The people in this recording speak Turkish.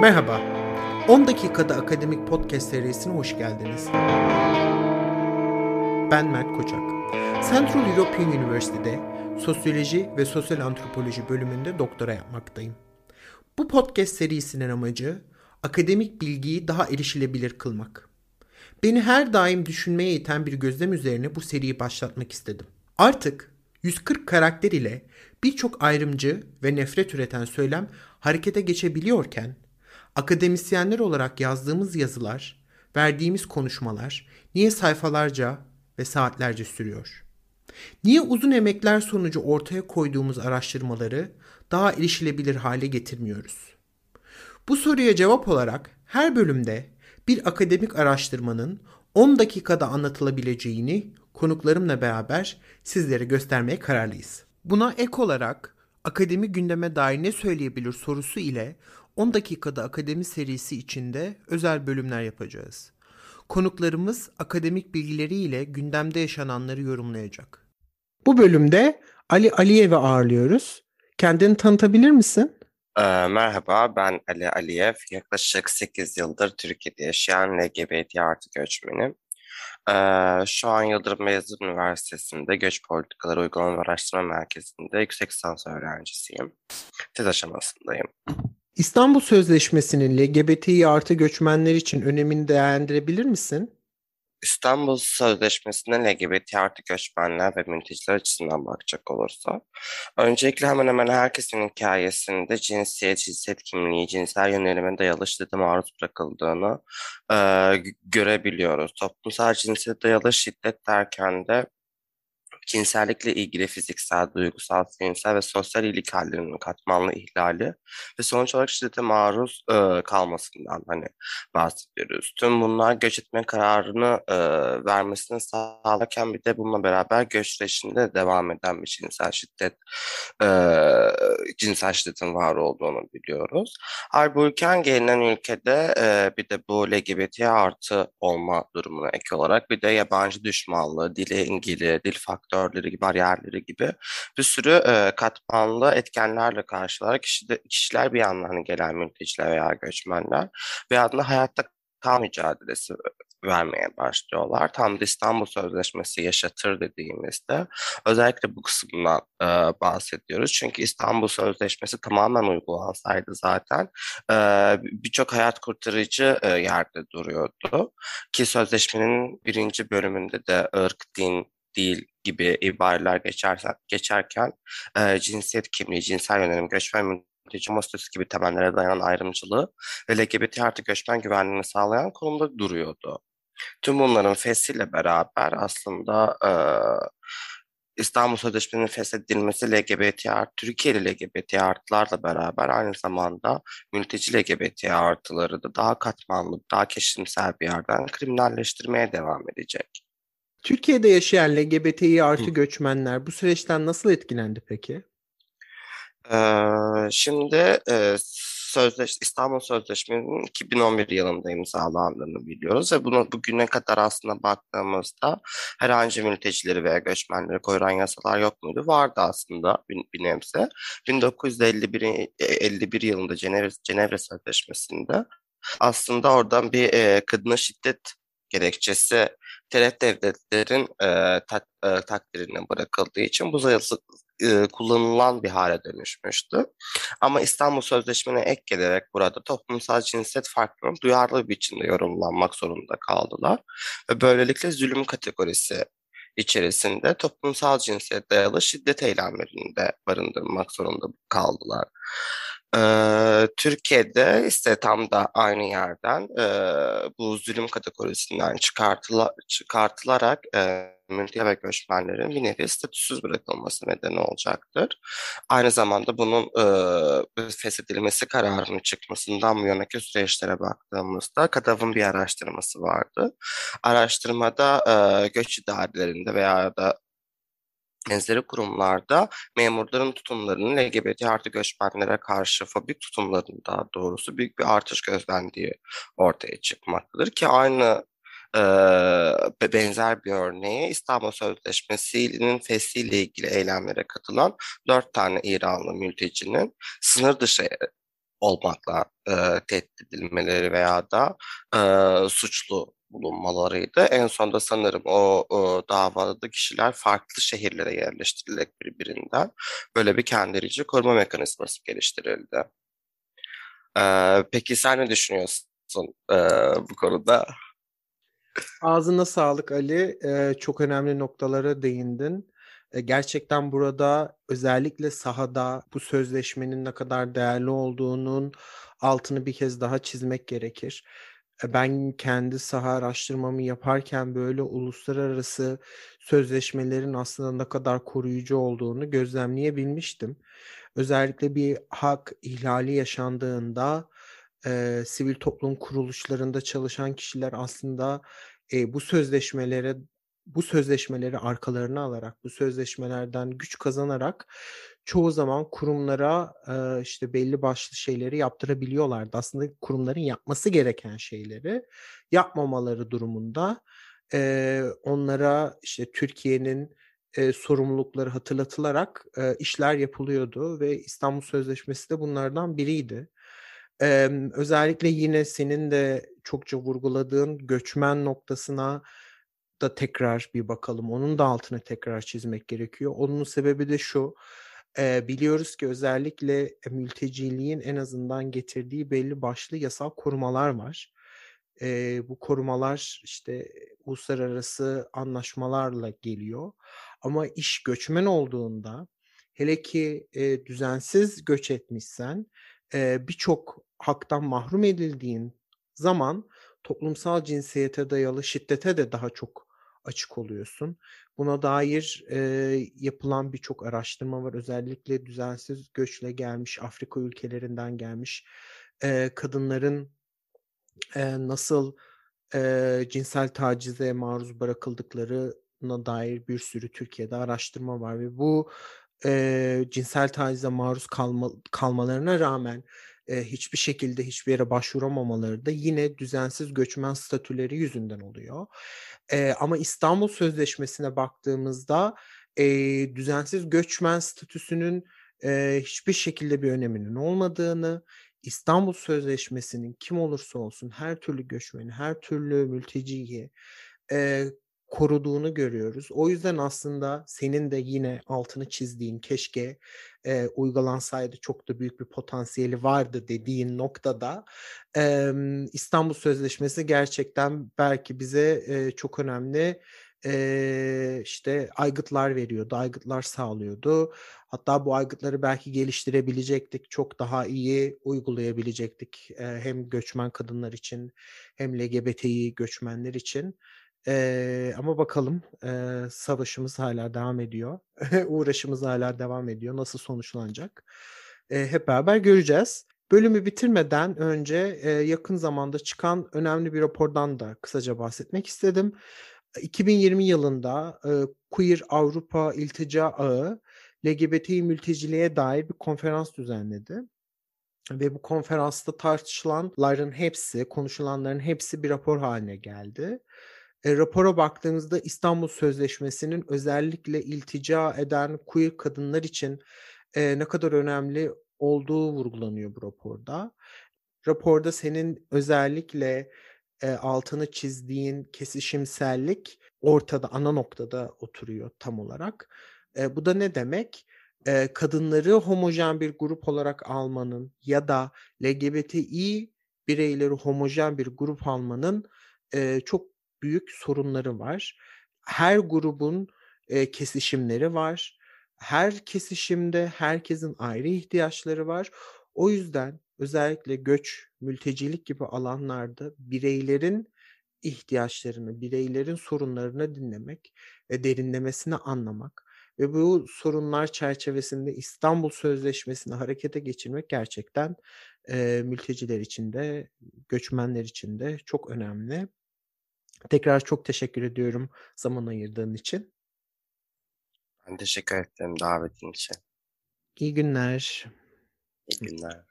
Merhaba, 10 dakikada akademik podcast serisine hoş geldiniz. Ben Mert Koçak. Central European University'de Sosyoloji ve Sosyal Antropoloji bölümünde doktora yapmaktayım. Bu podcast serisinin amacı akademik bilgiyi daha erişilebilir kılmak. Beni her daim düşünmeye iten bir gözlem üzerine bu seriyi başlatmak istedim. Artık 140 karakter ile birçok ayrımcı ve nefret üreten söylem harekete geçebiliyorken akademisyenler olarak yazdığımız yazılar, verdiğimiz konuşmalar niye sayfalarca ve saatlerce sürüyor? Niye uzun emekler sonucu ortaya koyduğumuz araştırmaları daha erişilebilir hale getirmiyoruz? Bu soruya cevap olarak her bölümde bir akademik araştırmanın 10 dakikada anlatılabileceğini konuklarımla beraber sizlere göstermeye kararlıyız. Buna ek olarak akademi gündeme dair ne söyleyebilir sorusu ile 10 dakikada akademi serisi içinde özel bölümler yapacağız. Konuklarımız akademik bilgileriyle gündemde yaşananları yorumlayacak. Bu bölümde Ali Aliyev'i ağırlıyoruz. Kendini tanıtabilir misin? Ee, merhaba, ben Ali Aliyev. Yaklaşık 8 yıldır Türkiye'de yaşayan LGBT artı göçmenim. Ee, şu an Yıldırım Beyazıt Üniversitesi'nde Göç Politikaları Uygulama ve Araştırma Merkezi'nde yüksek lisans öğrencisiyim. Tez aşamasındayım. İstanbul Sözleşmesi'nin LGBTİ artı göçmenler için önemini değerlendirebilir misin? İstanbul Sözleşmesi'ne LGBT artı göçmenler ve mülteciler açısından bakacak olursa, öncelikle hemen hemen herkesin hikayesinde cinsiyet, cinsiyet kimliği, cinsel yönelime dayalı şiddete maruz bırakıldığını e, görebiliyoruz. Toplumsal cinsiyet dayalı şiddet derken de cinsellikle ilgili fiziksel, duygusal, zihinsel ve sosyal iyilik hallerinin katmanlı ihlali ve sonuç olarak şiddete maruz e, kalmasından hani bahsediyoruz. Tüm bunlar göç etme kararını e, vermesini sağlarken bir de bununla beraber göç sürecinde devam eden bir cinsel şiddet, e, cinsel şiddetin var olduğunu biliyoruz. Halbuki gelinen ülkede e, bir de bu LGBT artı olma durumuna ek olarak bir de yabancı düşmanlığı, dil engeli, dil faktörü faktörleri gibi, bariyerleri gibi bir sürü e, katmanlı etkenlerle karşılarak kişi de, kişiler bir yandan gelen mülteciler veya göçmenler bir yandan hayatta kal mücadelesi vermeye başlıyorlar. Tam da İstanbul Sözleşmesi yaşatır dediğimizde özellikle bu kısımdan e, bahsediyoruz. Çünkü İstanbul Sözleşmesi tamamen uygulansaydı zaten e, birçok hayat kurtarıcı e, yerde duruyordu. Ki sözleşmenin birinci bölümünde de ırk, din, değil gibi ibareler geçersen, geçerken e, cinsiyet kimliği, cinsel yönelim, göçmen mülteci homostatüsü gibi temellere dayanan ayrımcılığı ve LGBT artı göçmen güvenliğini sağlayan konumda duruyordu. Tüm bunların fesiyle beraber aslında e, İstanbul Sözleşmesi'nin feshedilmesi LGBT artı, Türkiye'li LGBT artılarla beraber aynı zamanda mülteci LGBT artıları da daha katmanlı, daha keşimsel bir yerden kriminalleştirmeye devam edecek. Türkiye'de yaşayan LGBTİ artı Hı. göçmenler bu süreçten nasıl etkilendi peki? Ee, şimdi e, Sözleş, İstanbul Sözleşmesi'nin 2011 yılında imzalandığını biliyoruz ve bunu bugüne kadar aslında baktığımızda herhangi mültecileri veya göçmenleri koruyan yasalar yok muydu? Vardı aslında bir, bir nebze. 1951 51 yılında Cenevre, Cenevre Sözleşmesi'nde aslında oradan bir e, kadına şiddet gerekçesi teref devletlerin e, tak, e, takdirine bırakıldığı için bu sayısı e, kullanılan bir hale dönüşmüştü. Ama İstanbul Sözleşmesi'ne ek gelerek burada toplumsal cinsiyet farklarının duyarlı bir biçimde yorumlanmak zorunda kaldılar. Ve böylelikle zulüm kategorisi içerisinde toplumsal cinsiyet dayalı şiddet eylemlerinde barındırmak zorunda kaldılar. Türkiye'de ise tam da aynı yerden bu zulüm kategorisinden çıkartıla, çıkartılarak mülteci ve göçmenlerin bir nevi statüsüz bırakılması nedeni olacaktır. Aynı zamanda bunun feshedilmesi kararının çıkmasından bu yanaki süreçlere baktığımızda KADAV'ın bir araştırması vardı. Araştırmada e, göç idarelerinde veya da benzeri kurumlarda memurların tutumlarının LGBT artı göçmenlere karşı fobik tutumlarının daha doğrusu büyük bir artış gözlendiği ortaya çıkmaktadır ki aynı e, benzer bir örneği İstanbul Sözleşmesi'nin fesliyle ilgili eylemlere katılan dört tane İranlı mültecinin sınır dışı olmakla e, tehdit edilmeleri veya da e, suçlu bulunmalarıydı. En sonunda sanırım o, o davada kişiler farklı şehirlere yerleştirilerek birbirinden böyle bir kendirici koruma mekanizması geliştirildi. Ee, peki sen ne düşünüyorsun e, bu konuda? Ağzına sağlık Ali. Ee, çok önemli noktalara değindin. Ee, gerçekten burada özellikle sahada bu sözleşmenin ne kadar değerli olduğunun altını bir kez daha çizmek gerekir. Ee, ben kendi saha araştırmamı yaparken böyle uluslararası sözleşmelerin aslında ne kadar koruyucu olduğunu gözlemleyebilmiştim. Özellikle bir hak ihlali yaşandığında e, sivil toplum kuruluşlarında çalışan kişiler aslında e, bu sözleşmelere bu sözleşmeleri arkalarına alarak, bu sözleşmelerden güç kazanarak çoğu zaman kurumlara e, işte belli başlı şeyleri yaptırabiliyorlardı. Aslında kurumların yapması gereken şeyleri yapmamaları durumunda e, onlara işte Türkiye'nin e, sorumlulukları hatırlatılarak e, işler yapılıyordu ve İstanbul Sözleşmesi de bunlardan biriydi. E, özellikle yine senin de çokça vurguladığın göçmen noktasına da tekrar bir bakalım. Onun da altını tekrar çizmek gerekiyor. Onun sebebi de şu. E, biliyoruz ki özellikle mülteciliğin en azından getirdiği belli başlı yasal korumalar var. E, bu korumalar işte uluslararası anlaşmalarla geliyor. Ama iş göçmen olduğunda hele ki e, düzensiz göç etmişsen e, birçok haktan mahrum edildiğin zaman toplumsal cinsiyete dayalı şiddete de daha çok açık oluyorsun. Buna dair e, yapılan birçok araştırma var. Özellikle düzensiz göçle gelmiş, Afrika ülkelerinden gelmiş e, kadınların e, nasıl e, cinsel tacize maruz bırakıldıklarına dair bir sürü Türkiye'de araştırma var ve bu e, cinsel tacize maruz kalma, kalmalarına rağmen e, hiçbir şekilde hiçbir yere başvuramamaları da yine düzensiz göçmen statüleri yüzünden oluyor. E, ama İstanbul Sözleşmesi'ne baktığımızda e, düzensiz göçmen statüsünün e, hiçbir şekilde bir öneminin olmadığını, İstanbul Sözleşmesi'nin kim olursa olsun her türlü göçmeni, her türlü mülteciyi e, koruduğunu görüyoruz. O yüzden aslında senin de yine altını çizdiğin keşke e, uygulansaydı çok da büyük bir potansiyeli vardı dediğin noktada e, İstanbul Sözleşmesi gerçekten belki bize e, çok önemli e, işte aygıtlar veriyordu, aygıtlar sağlıyordu. Hatta bu aygıtları belki geliştirebilecektik, çok daha iyi uygulayabilecektik e, hem göçmen kadınlar için hem LGBTİ göçmenler için. Ee, ama bakalım e, savaşımız hala devam ediyor. Uğraşımız hala devam ediyor. Nasıl sonuçlanacak? E, hep beraber göreceğiz. Bölümü bitirmeden önce e, yakın zamanda çıkan önemli bir rapordan da kısaca bahsetmek istedim. 2020 yılında e, Queer Avrupa İltica Ağı LGBT mülteciliğe dair bir konferans düzenledi. Ve bu konferansta tartışılanların hepsi, konuşulanların hepsi bir rapor haline geldi. E, rapora baktığımızda İstanbul Sözleşmesi'nin özellikle iltica eden queer kadınlar için e, ne kadar önemli olduğu vurgulanıyor bu raporda. Raporda senin özellikle e, altını çizdiğin kesişimsellik ortada, ana noktada oturuyor tam olarak. E, bu da ne demek? E, kadınları homojen bir grup olarak almanın ya da LGBTİ bireyleri homojen bir grup almanın e, çok büyük sorunları var. Her grubun e, kesişimleri var. Her kesişimde herkesin ayrı ihtiyaçları var. O yüzden özellikle göç, mültecilik gibi alanlarda bireylerin ihtiyaçlarını, bireylerin sorunlarını dinlemek ve derinlemesine anlamak ve bu sorunlar çerçevesinde İstanbul Sözleşmesi'ni harekete geçirmek gerçekten e, mülteciler için de, göçmenler için de çok önemli. Tekrar çok teşekkür ediyorum zaman ayırdığın için. Ben teşekkür ederim davetin için. İyi günler. İyi günler.